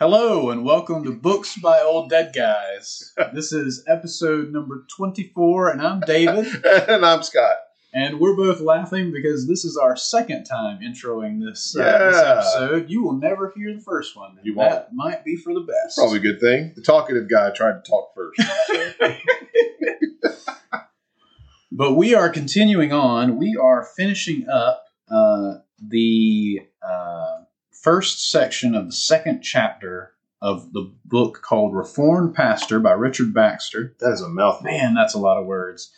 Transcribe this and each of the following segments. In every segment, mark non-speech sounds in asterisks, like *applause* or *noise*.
Hello and welcome to Books by Old Dead Guys. This is episode number 24, and I'm David. *laughs* and I'm Scott. And we're both laughing because this is our second time introing this, uh, this Yeah. episode. You will never hear the first one. You won't. That might be for the best. Probably a good thing. The talkative guy tried to talk first. *laughs* But we are continuing on. We are finishing up uh, the uh, first section of the second chapter of the book called Reformed Pastor by Richard Baxter. that is a mouthful. Man, that's a lot of words.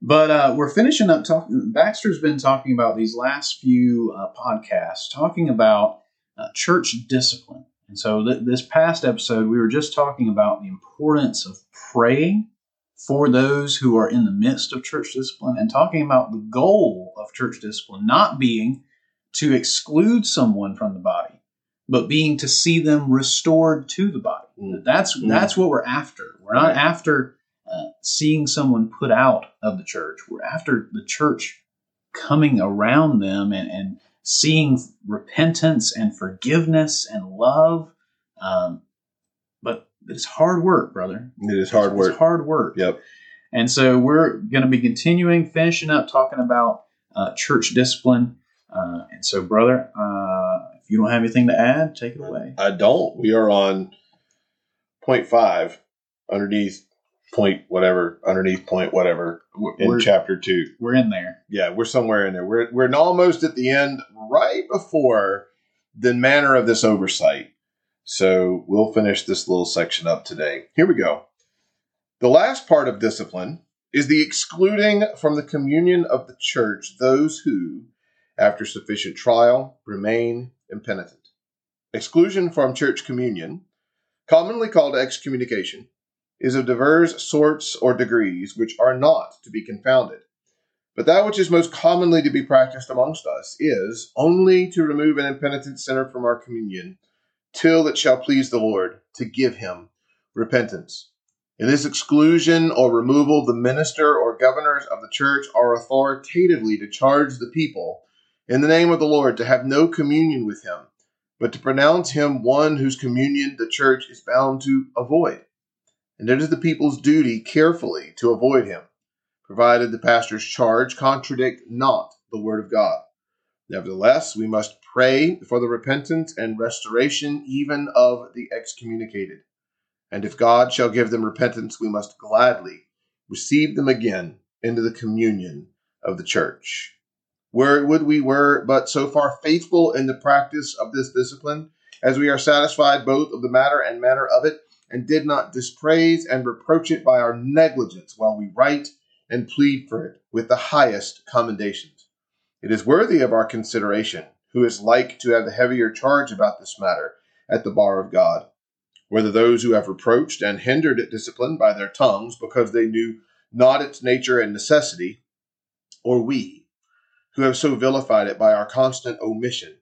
But uh, we're finishing up talking. Baxter's been talking about these last few uh, podcasts, talking about uh, church discipline. And so, th- this past episode, we were just talking about the importance of praying for those who are in the midst of church discipline and talking about the goal of church discipline not being to exclude someone from the body, but being to see them restored to the body. Mm. That's Mm. that's what we're after. We're not after uh, seeing someone put out of the church. We're after the church coming around them and, and seeing repentance and forgiveness and love. Um, but it's hard work, brother. It is hard work. It's hard work. Yep. And so we're going to be continuing, finishing up, talking about uh, church discipline. Uh, and so, brother, uh, if you don't have anything to add, take it away. I don't. We are on point five underneath point whatever, underneath point whatever in we're, chapter two. we're in there. Yeah, we're somewhere in there. We're we're almost at the end, right before the manner of this oversight. So we'll finish this little section up today. Here we go. The last part of discipline is the excluding from the communion of the church those who, after sufficient trial, remain impenitent. Exclusion from church communion, commonly called excommunication, is of divers sorts or degrees which are not to be confounded. But that which is most commonly to be practiced amongst us is only to remove an impenitent sinner from our communion, till it shall please the Lord to give him repentance. In this exclusion or removal, the minister or governors of the church are authoritatively to charge the people in the name of the Lord to have no communion with him, but to pronounce him one whose communion the church is bound to avoid. And it is the people's duty carefully to avoid him provided the pastor's charge contradict not the word of God. Nevertheless, we must pray for the repentance and restoration even of the excommunicated. And if God shall give them repentance, we must gladly receive them again into the communion of the church. Where would we were but so far faithful in the practice of this discipline, as we are satisfied both of the matter and manner of it, and did not dispraise and reproach it by our negligence while we write and plead for it with the highest commendations. It is worthy of our consideration who is like to have the heavier charge about this matter at the bar of God, whether those who have reproached and hindered it discipline by their tongues because they knew not its nature and necessity, or we, who have so vilified it by our constant omission,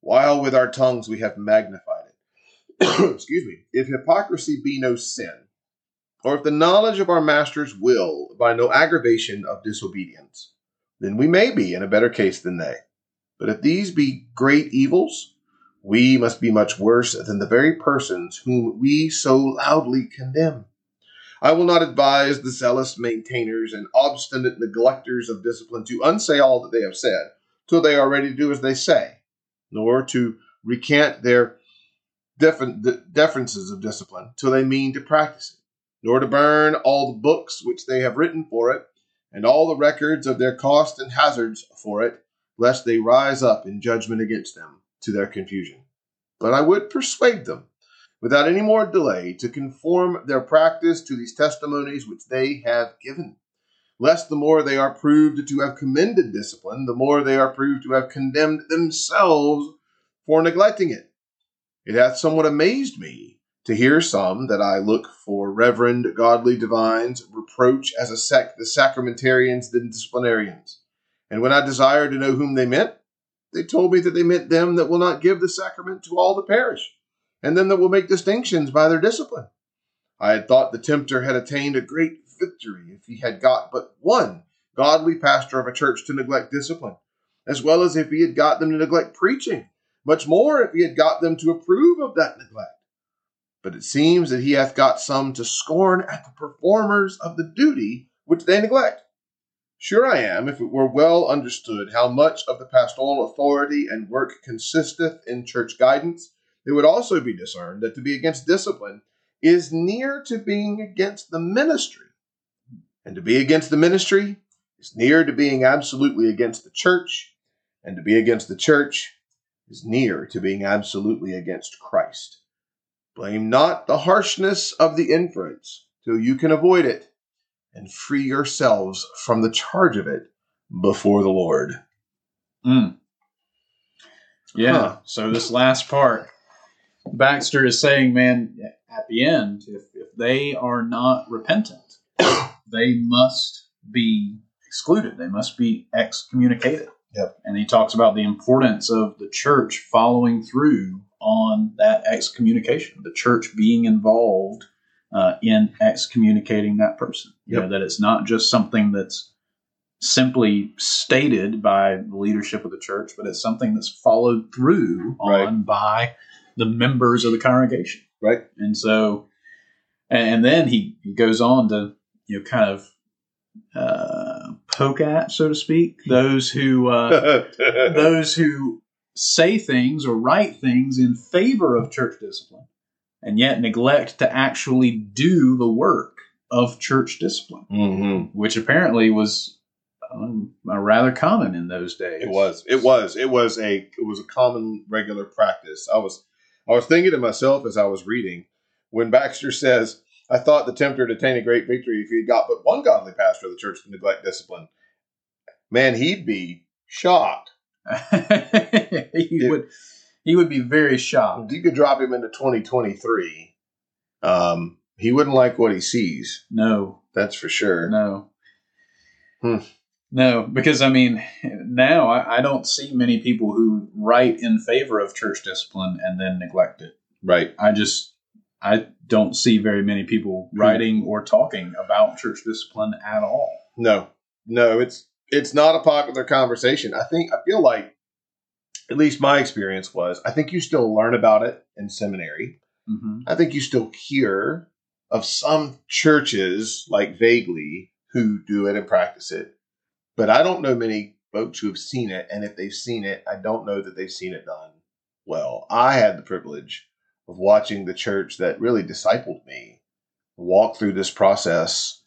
while with our tongues we have magnified it. *clears throat* Excuse me. If hypocrisy be no sin, or if the knowledge of our master's will by no aggravation of disobedience, then we may be in a better case than they. But if these be great evils, we must be much worse than the very persons whom we so loudly condemn. I will not advise the zealous maintainers and obstinate neglecters of discipline to unsay all that they have said, till they are ready to do as they say, nor to recant their deferences of discipline till they mean to practice it nor to burn all the books which they have written for it, and all the records of their cost and hazards for it, lest they rise up in judgment against them to their confusion. But I would persuade them, without any more delay, to conform their practice to these testimonies which they have given, lest the more they are proved to have commended discipline, the more they are proved to have condemned themselves for neglecting it. It hath somewhat amazed me to hear some that I look for reverend, godly divines reproach as a sect the sacramentarians the disciplinarians. And when I desired to know whom they meant, they told me that they meant them that will not give the sacrament to all the parish, and then that will make distinctions by their discipline. I had thought the tempter had attained a great victory if he had got but one godly pastor of a church to neglect discipline, as well as if he had got them to neglect preaching, much more if he had got them to approve of that neglect. But it seems that he hath got some to scorn at the performers of the duty which they neglect. Sure I am, if it were well understood how much of the pastoral authority and work consisteth in church guidance, it would also be discerned that to be against discipline is near to being against the ministry. And to be against the ministry is near to being absolutely against the church. And to be against the church is near to being absolutely against Christ. Blame not the harshness of the inference till you can avoid it, and free yourselves from the charge of it before the Lord. Mm. Yeah. Huh. So this last part, Baxter is saying, man, at the end, if, if they are not repentant, *coughs* they must be excluded. They must be excommunicated. Yep. And he talks about the importance of the church following through on that excommunication, the church being involved uh, in excommunicating that person. You know, that it's not just something that's simply stated by the leadership of the church, but it's something that's followed through on by the members of the congregation. Right? And so, and then he, he goes on to, you know, kind of uh, poke at, so to speak, *laughs* those who uh, *laughs* those who say things or write things in favor of church discipline, and yet neglect to actually do the work of church discipline, hmm which apparently was um, uh, rather common in those days. It was. It was. It was a. It was a common, regular practice. I was. I was thinking to myself as I was reading when Baxter says, "I thought the tempter had attained a great victory if he had got but one godly pastor of the church to neglect discipline." Man, he'd be shocked. *laughs* he would he would be very shocked. You could drop him into 2023, um, he wouldn't like what he sees. No, That's for sure. no, Hmm. No. Because I mean, now I, I don't see many people who write in favor of church discipline and then neglect it. Right. I just I don't see very many people writing or talking about church discipline at all. No, no, it's it's not a popular conversation. I think I feel like, at least my experience was, I think you still learn about it in seminary. hmm I think you still hear of some churches, like vaguely, who do it and practice it, but I don't know many folks who have seen it. And if they've seen it, I don't know that they've seen it done well. I had the privilege of watching the church that really discipled me walk through this process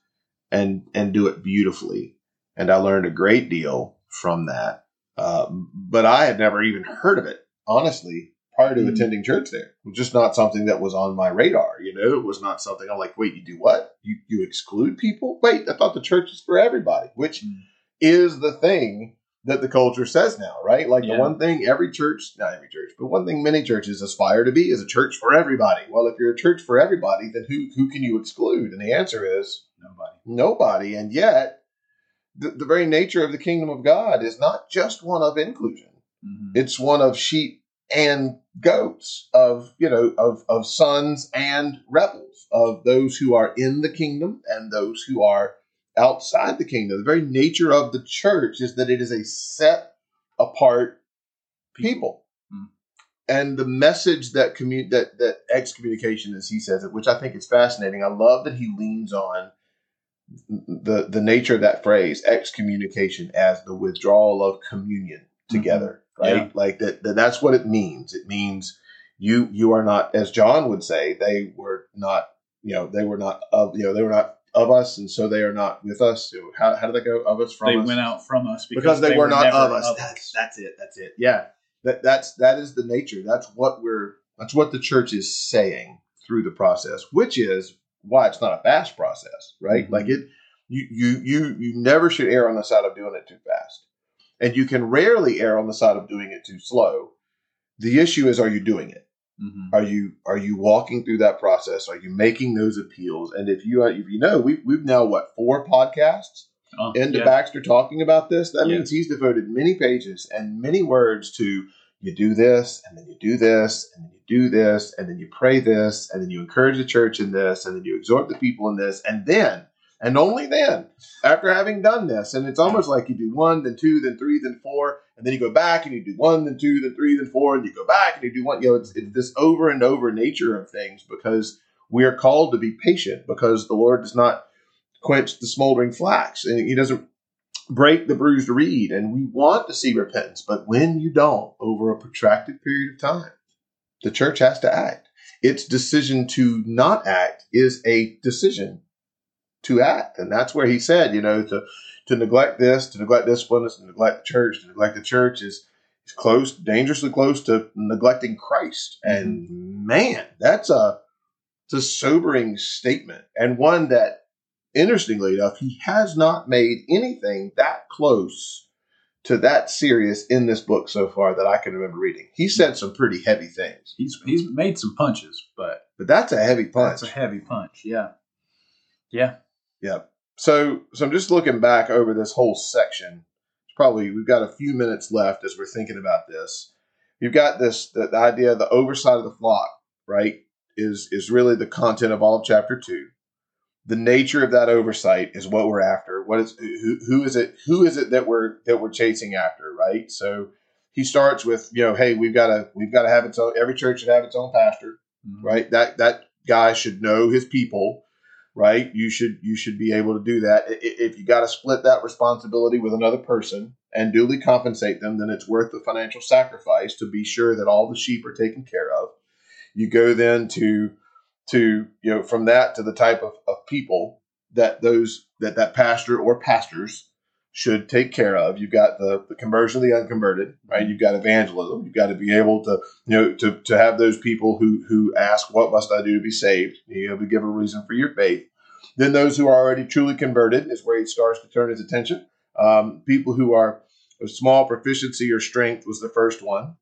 and and do it beautifully. And I learned a great deal from that. Um, but I had never even heard of it, honestly, prior to Mm. attending church there. It was just not something that was on my radar. You know, it was not something I'm like, wait, you do what? You you exclude people? Wait, I thought the church is for everybody, which Mm. Is the thing that the culture says now, right? Like Yeah. the one thing every church, not every church, but one thing many churches aspire to be is a church for everybody. Well, if you're a church for everybody, then who who can you exclude? And the answer is Nobody. nobody. And yet, the, the very nature of the kingdom of God is not just one of inclusion. Mhm. It's one of sheep and goats, of you know, of of sons and rebels, of those who are in the kingdom and those who are outside the kingdom. The very nature of the church is that it is a set apart people. Mm. And the message that commu- that that excommunication, as he says it, which I think is fascinating. I love that he leans on the the nature of that phrase, excommunication, as the withdrawal of communion together, right? Yeah. Like that, that. That's what it means. It means you you are not, as John would say, they were not. You know, they were not of. You know, they were not of us, and so they are not with us. How, how did they go? Of us from They us went out from us because, because, they, were, not of us. That's, that's it. That's it. Yeah. That that's that is the nature. That's what we're that's what the church is saying through the process, which is why it's not a fast process, right? Mhm. Like it you you you you never should err on the side of doing it too fast. And you can rarely err on the side of doing it too slow. The issue is are you doing it? Mhm. Are you are you walking through that process? Are you making those appeals? And if you if you know, we we've now what four podcasts Oh, into yeah. Baxter talking about this, that Yeah. means he's devoted many pages and many words to you do this, and then you do this, and then you do this, and then you pray this, and then you encourage the church in this, and then you exhort the people in this, and then, and only then, after having done this, and it's almost like you do one, then two, then three, then four, and then you go back and you do one, then two, then three, then four, and you go back and you do one. You know, it's, it's this over and over nature of things because we are called to be patient because the Lord does not quench the smoldering flax and He doesn't break the bruised reed. And we want to see repentance, but when you don't over a protracted period of time, the church has to act. Its decision to not act is a decision to act. And that's where he said, you know, to, to neglect this, to neglect discipline, to neglect the church, to neglect the church is, is close, dangerously close to neglecting Christ. Mm-hmm. And man, that's a, it's a sobering statement and one that, interestingly enough, he has not made anything that close to that serious in this book so far that I can remember reading. He mm-hmm. said some pretty heavy things, He's he's made some punches, but but that's a heavy punch. that's a heavy punch. Yeah, yeah. Yep. So, so I'm just looking back over this whole section. It's probably we've got a few minutes left as we're thinking about this. You've got this the, the idea of the oversight of the flock, right? Is is really the content of all of chapter two. The nature of that oversight is what we're after. What is who, who is it? Who is it that we're that we're chasing after? Right. So he starts with you know, hey, we've got to we've got to have its own. Every church should have its own pastor Mhm. right? That that guy should know his people, right? You should you should be able to do that. If you got to split that responsibility with another person and duly compensate them, then it's worth the financial sacrifice to be sure that all the sheep are taken care of. You go then to to you know from that to the type of, of people that those that that pastor or pastors should take care of. You've got the, the conversion of the unconverted, right? You've got evangelism. You've got to be able to you know, to, to have those people who, who ask, what must I do to be saved? You know, to give a reason for your faith. Then those who are already truly converted is where he starts to turn his attention. Um, people who are of small proficiency or strength was the first one.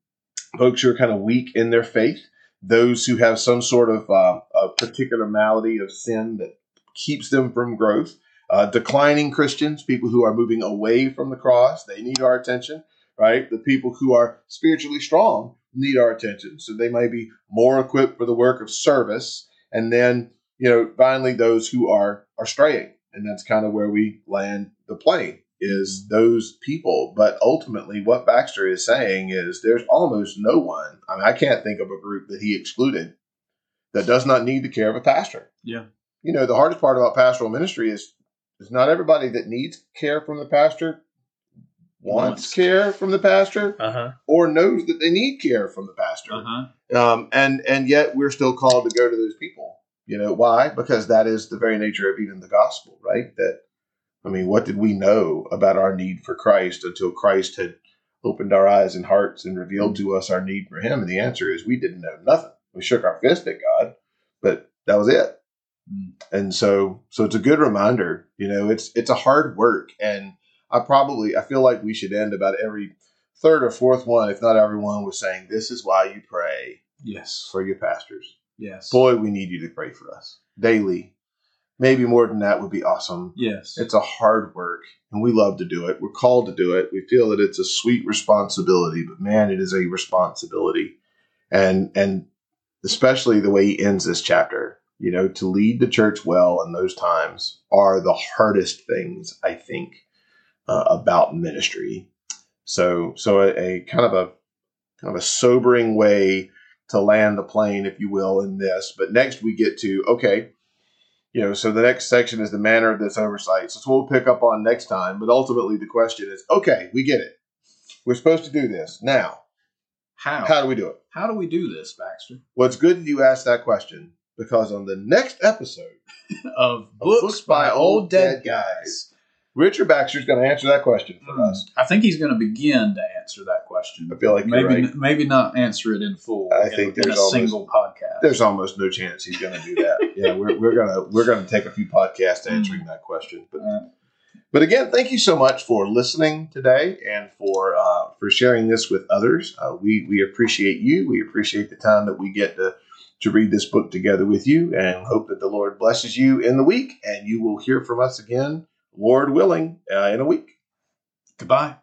Folks who are kind of weak in their faith. Those who have some sort of uh, a particular malady of sin that keeps them from growth. Uh, declining Christians, people who are moving away from the cross, they need our attention right? The people who are spiritually strong need our attention. So they may be more equipped for the work of service. And then, you know, finally those who are are straying. And that's kind of where we land the plane is those people. But ultimately what Baxter is saying is there's almost no one. I mean, I can't think of a group that he excluded that does not need the care of a pastor. Yeah. You know, the hardest part about pastoral ministry is is not everybody that needs care from the pastor wants Wants. care from the pastor Uh huh. or knows that they need care from the pastor. Uh-huh. Um, and and yet we're still called to go to those people. You know why? Because that is the very nature of even the gospel, right? That I mean, what did we know about our need for Christ until Christ had opened our eyes and hearts and revealed to us our need for Him? And the answer is we didn't know nothing. We shook our fist at God, but that was it. And so, so it's a good reminder. You know, it's it's a hard work, and I probably I feel like we should end about every third or fourth one, if not everyone, was saying, "This is why you pray Yes. for your pastors." Yes. Boy, we need you to pray for us daily. Maybe more than that would be awesome. Yes. It's a hard work, and we love to do it. We're called to do it. We feel that it's a sweet responsibility, but man, it is a responsibility, and and especially the way he ends this chapter. You know, to lead the church well in those times are the hardest things I think uh, about ministry. So, so a, a kind of a kind of a sobering way to land the plane, if you will, in this. But next we get to okay, you know, so the next section is the manner of this oversight. So it's what we'll pick up on next time. But ultimately, the question is, okay, we get it. We're supposed to do this now. how? How do we do it? How do we do this, Baxter? Well, it's good that you asked that question because on the next episode, *laughs* Of Books by Old Dead Guys. Richard Baxter's going to answer that question for Hmm. us. I think he's going to begin to answer that question. I feel like maybe right. maybe not answer it in full. I in, think in a almost- single podcast. There's almost no chance he's going to do that. *laughs* yeah, we're, we're gonna we're gonna take a few podcasts answering that question. But Uh, But again, thank you so much for listening today and for uh, for sharing this with others. Uh, we we appreciate you. We appreciate the time that we get to to read this book together with you, and hope that the Lord blesses you in the week. And you will hear from us again, Lord willing, uh, in a week. goodbye.